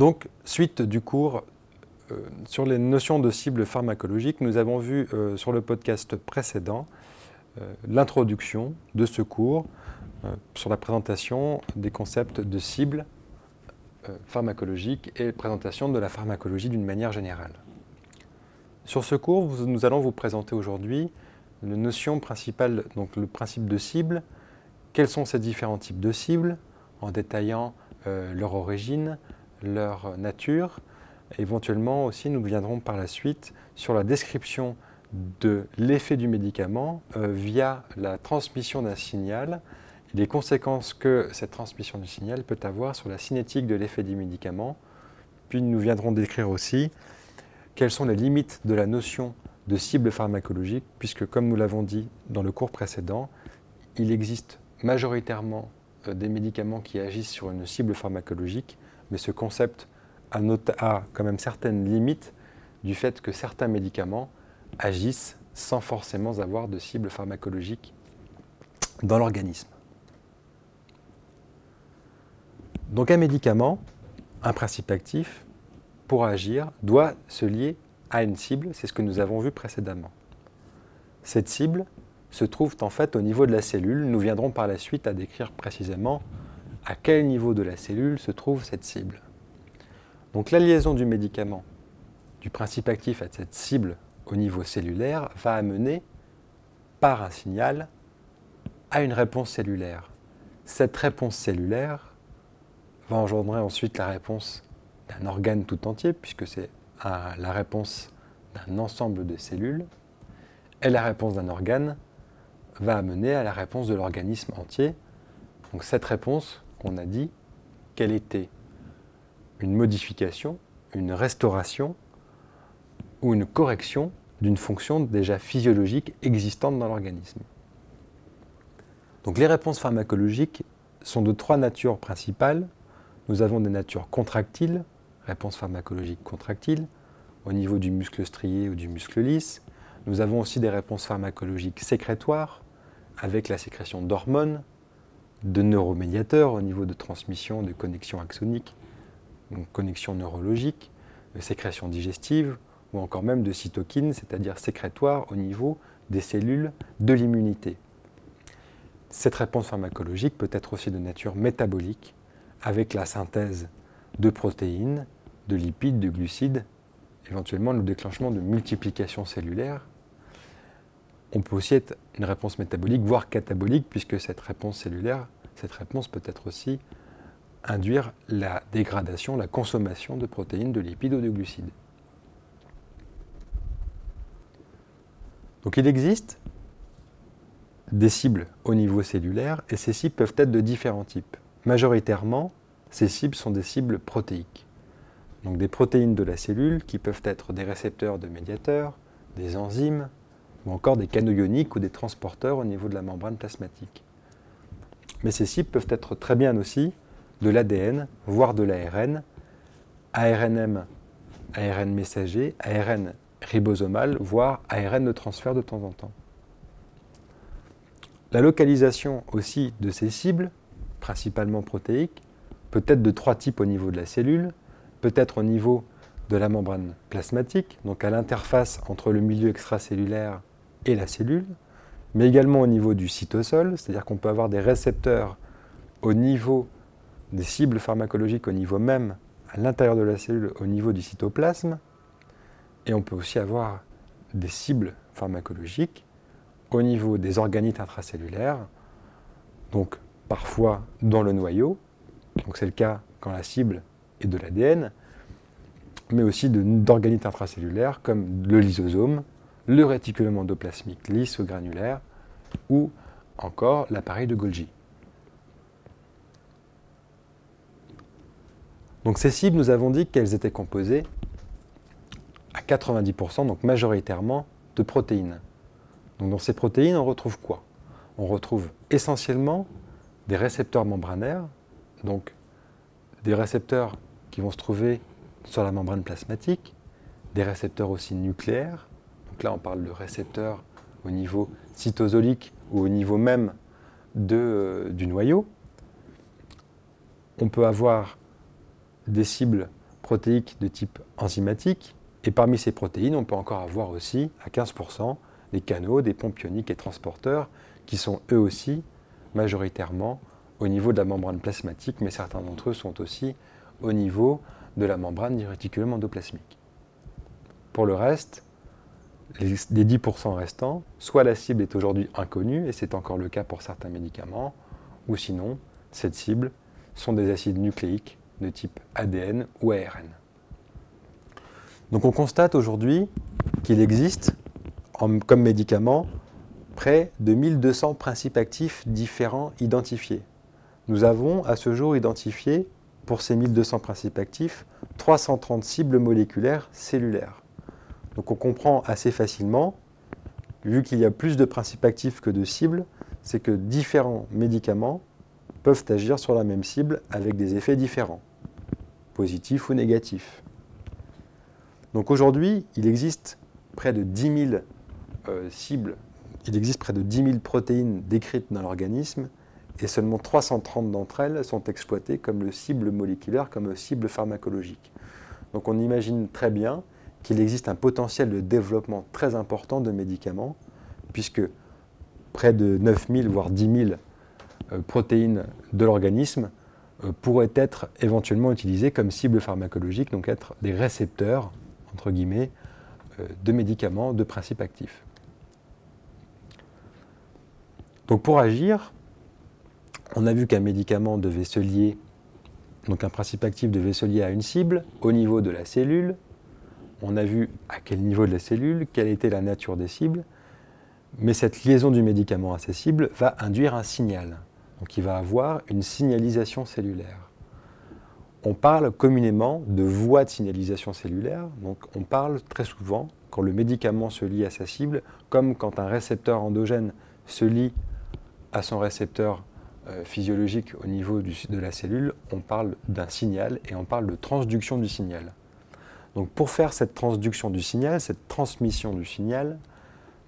Donc, suite du cours euh, sur les notions de cibles pharmacologiques, nous avons vu euh, sur le podcast précédent euh, l'introduction de ce cours sur la présentation des concepts de cibles pharmacologiques et présentation de la pharmacologie d'une manière générale. Sur ce cours, nous allons vous présenter aujourd'hui donc le principe de cible, quels sont ces différents types de cibles, en détaillant leur origine, leur nature. Éventuellement aussi, nous viendrons par la suite sur la description de l'effet du médicament euh, via la transmission d'un signal et les conséquences que cette transmission du signal peut avoir sur la cinétique de l'effet du médicament. Puis nous viendrons décrire aussi quelles sont les limites de la notion de cible pharmacologique, puisque comme nous l'avons dit dans le cours précédent, il existe majoritairement euh, des médicaments qui agissent sur une cible pharmacologique, mais ce concept a, quand même certaines limites du fait que certains médicaments agissent sans forcément avoir de cible pharmacologique dans l'organisme. Donc un médicament, un principe actif, pour agir, doit se lier à une cible, c'est ce que nous avons vu précédemment. Cette cible se trouve en fait au niveau de la cellule. Nous viendrons par la suite à décrire précisément à quel niveau de la cellule se trouve cette cible. Donc la liaison du médicament, du principe actif à cette cible au niveau cellulaire, va amener par un signal à une réponse cellulaire. Cette réponse cellulaire va engendrer ensuite la réponse d'un organe tout entier, puisque c'est la réponse d'un ensemble de cellules, et la réponse d'un organe va amener à la réponse de l'organisme entier. Donc cette réponse, qu'on a dit, qu'elle était une modification, une restauration ou une correction d'une fonction déjà physiologique existante dans l'organisme. Donc les réponses pharmacologiques sont de trois natures principales. Nous avons des natures contractiles, réponses pharmacologiques contractiles, au niveau du muscle strié ou du muscle lisse. Nous avons aussi des réponses pharmacologiques sécrétoires, avec la sécrétion d'hormones, de neuromédiateurs au niveau de transmission de connexions axoniques, donc connexion neurologique, de sécrétion digestive, ou encore même de cytokines, c'est-à-dire sécrétoires au niveau des cellules de l'immunité. Cette réponse pharmacologique peut être aussi de nature métabolique, avec la synthèse de protéines, de lipides, de glucides, éventuellement le déclenchement de multiplication cellulaire. On peut aussi être une réponse métabolique, voire catabolique, puisque cette réponse cellulaire, cette réponse peut être aussi induire la dégradation, la consommation de protéines, de lipides ou de glucides. Donc il existe des cibles au niveau cellulaire et ces cibles peuvent être de différents types. Majoritairement, ces cibles sont des cibles protéiques. Donc des protéines de la cellule qui peuvent être des récepteurs de médiateurs, des enzymes ou encore des canaux ioniques ou des transporteurs au niveau de la membrane plasmatique. Mais ces cibles peuvent être très bien aussi de l'ADN, voire de l'ARN, ARNM, ARN messager, ARN ribosomal, voire ARN de transfert de temps en temps. La localisation aussi de ces cibles, principalement protéiques, peut être de trois types au niveau de la cellule, peut être au niveau de la membrane plasmatique, donc à l'interface entre le milieu extracellulaire et la cellule, mais également au niveau du cytosol, c'est-à-dire qu'on peut avoir des récepteurs au niveau des cibles pharmacologiques au niveau même, à l'intérieur de la cellule, au niveau du cytoplasme. Et on peut aussi avoir des cibles pharmacologiques au niveau des organites intracellulaires, donc parfois dans le noyau, donc c'est le cas quand la cible est de l'ADN, mais aussi d'organites intracellulaires comme le lysosome, le réticulum endoplasmique lisse ou granulaire, ou encore l'appareil de Golgi. Donc ces cibles, nous avons dit qu'elles étaient composées à 90%, donc majoritairement, de protéines. Donc dans ces protéines, on retrouve quoi? On retrouve essentiellement des récepteurs membranaires, donc des récepteurs qui vont se trouver sur la membrane plasmatique, des récepteurs aussi nucléaires. Là, on parle de récepteurs au niveau cytosolique ou au niveau même euh, du noyau. On peut avoir des cibles protéiques de type enzymatique. Et parmi ces protéines, on peut encore avoir aussi à 15% des canaux, des pompes ioniques et transporteurs qui sont eux aussi majoritairement au niveau de la membrane plasmatique, mais certains d'entre eux sont aussi au niveau de la membrane du réticulum endoplasmique. Pour le reste, les 10% restants, soit la cible est aujourd'hui inconnue, et c'est encore le cas pour certains médicaments, ou sinon, cette cible sont des acides nucléiques de type ADN ou ARN. Donc on constate aujourd'hui qu'il existe, comme médicament, près de 1200 principes actifs différents identifiés. Nous avons à ce jour identifié, pour ces 1200 principes actifs, 330 cibles moléculaires cellulaires. Donc on comprend assez facilement, vu qu'il y a plus de principes actifs que de cibles, c'est que différents médicaments peuvent agir sur la même cible avec des effets différents, positifs ou négatifs. Donc aujourd'hui, il existe près de 10 000 euh, cibles, il existe près de 10 000 protéines décrites dans l'organisme et seulement 330 d'entre elles sont exploitées comme le cible moléculaire, comme le cible pharmacologique. Donc on imagine très bien qu'il existe un potentiel de développement très important de médicaments, puisque près de 9000, voire 10 000 euh, protéines de l'organisme euh, pourraient être éventuellement utilisées comme cible pharmacologique, donc être des récepteurs, entre guillemets, euh, de médicaments de principe actif. Donc pour agir, on a vu qu'un médicament devait se lier, donc un principe actif devait se lier à une cible au niveau de la cellule, on a vu à quel niveau de la cellule, quelle était la nature des cibles, mais cette liaison du médicament à ces cibles va induire un signal. Donc il va avoir une signalisation cellulaire. On parle communément de voie de signalisation cellulaire, donc on parle très souvent, quand le médicament se lie à sa cible, comme quand un récepteur endogène se lie à son récepteur euh, physiologique au niveau de la cellule, on parle d'un signal et on parle de transduction du signal. Donc pour faire cette transduction du signal, cette transmission du signal,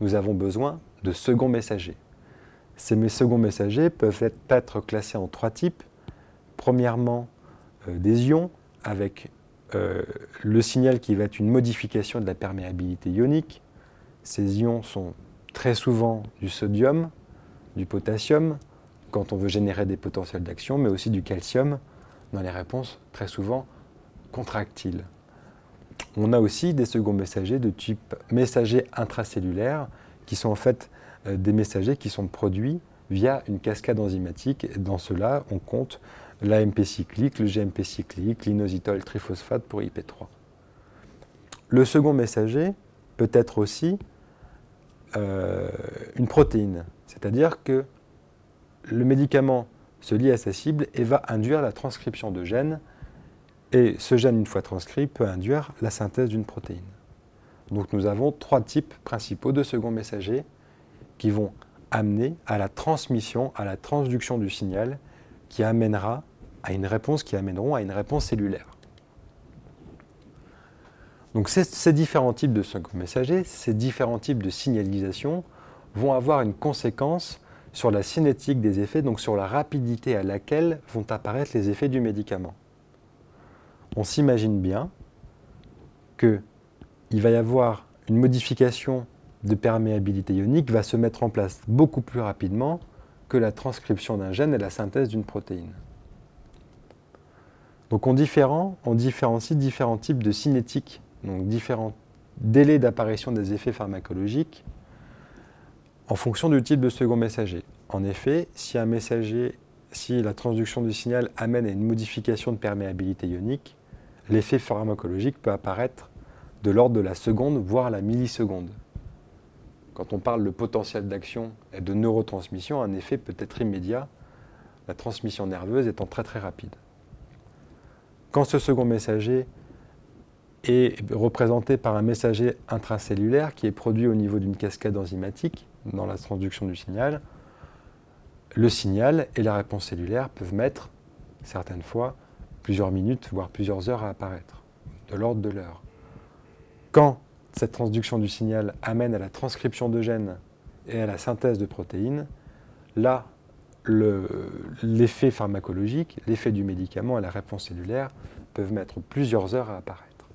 nous avons besoin de seconds messagers. Ces seconds messagers peuvent être classés en trois types. Premièrement, euh, des ions avec euh, le signal qui va être une modification de la perméabilité ionique. Ces ions sont très souvent du sodium, du potassium, quand on veut générer des potentiels d'action, mais aussi du calcium dans les réponses très souvent contractiles. On a aussi des seconds messagers de type messager intracellulaire, qui sont en fait euh, des messagers qui sont produits via une cascade enzymatique. dans cela, on compte l'AMP cyclique, le GMP cyclique, l'inositol triphosphate pour IP3. Le second messager peut être aussi euh, une protéine, c'est-à-dire que le médicament se lie à sa cible et va induire la transcription de gènes et ce gène, une fois transcrit, peut induire la synthèse d'une protéine. Donc nous avons trois types principaux de second messagers qui vont amener à la transmission, à la transduction du signal qui amènera à une réponse, qui amèneront à une réponse cellulaire. Donc ces, différents types de second messagers, ces différents types de signalisation vont avoir une conséquence sur la cinétique des effets, donc sur la rapidité à laquelle vont apparaître les effets du médicament on s'imagine bien qu'il va y avoir une modification de perméabilité ionique va se mettre en place beaucoup plus rapidement que la transcription d'un gène et la synthèse d'une protéine. Donc on, différencie différents types de cinétiques, donc différents délais d'apparition des effets pharmacologiques en fonction du type de second messager. En effet, si un messager, si la transduction du signal amène à une modification de perméabilité ionique, l'effet pharmacologique peut apparaître de l'ordre de la seconde, voire la milliseconde. Quand on parle de potentiel d'action et de neurotransmission, un effet peut être immédiat, la transmission nerveuse étant très très rapide. Quand ce second messager est représenté par un messager intracellulaire qui est produit au niveau d'une cascade enzymatique dans la transduction du signal, le signal et la réponse cellulaire peuvent mettre, certaines fois, plusieurs minutes, voire plusieurs heures à apparaître, de l'ordre de l'heure. Quand cette transduction du signal amène à la transcription de gènes et à la synthèse de protéines, là, l'effet pharmacologique, l'effet du médicament et la réponse cellulaire peuvent mettre plusieurs heures à apparaître.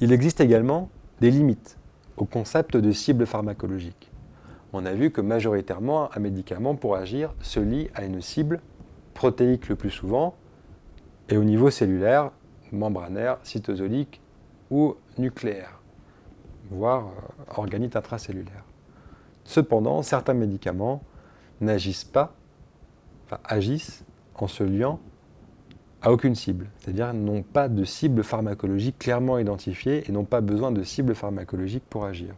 Il existe également des limites au concept de cible pharmacologique. On a vu que majoritairement, un médicament pour agir se lie à une cible protéique le plus souvent, et au niveau cellulaire, membranaire, cytosolique ou nucléaire, voire euh, organite intracellulaire. Cependant, certains médicaments n'agissent pas, enfin agissent en se liant à aucune cible, c'est-à-dire n'ont pas de cible pharmacologique clairement identifiée et n'ont pas besoin de cible pharmacologique pour agir.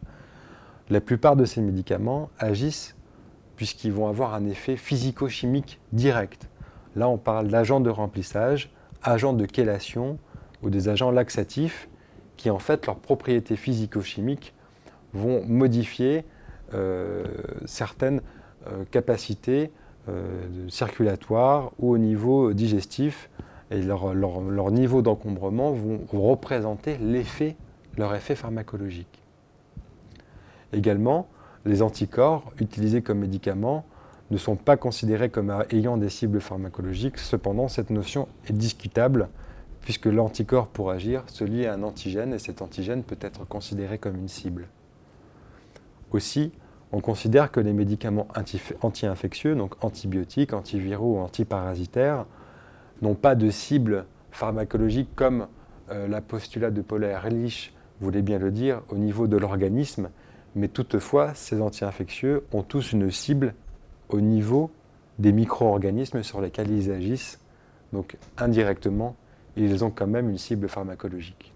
La plupart de ces médicaments agissent puisqu'ils vont avoir un effet physico-chimique direct. Là, on parle d'agents de remplissage, agents de chélation ou des agents laxatifs qui, en fait, leurs propriétés physico-chimiques vont modifier euh, certaines euh, capacités euh, circulatoires ou au niveau digestif et leur, niveau d'encombrement vont représenter leur effet pharmacologique. Également, les anticorps utilisés comme médicaments ne sont pas considérés comme ayant des cibles pharmacologiques. Cependant, cette notion est discutable puisque l'anticorps pour agir se lie à un antigène et cet antigène peut être considéré comme une cible. Aussi, on considère que les médicaments anti-infectieux, donc antibiotiques, antiviraux ou antiparasitaires, n'ont pas de cible pharmacologique comme euh, la postulate de Paul Ehrlich voulait bien le dire au niveau de l'organisme, mais toutefois ces anti-infectieux ont tous une cible au niveau des micro-organismes sur lesquels ils agissent, donc indirectement, ils ont quand même une cible pharmacologique.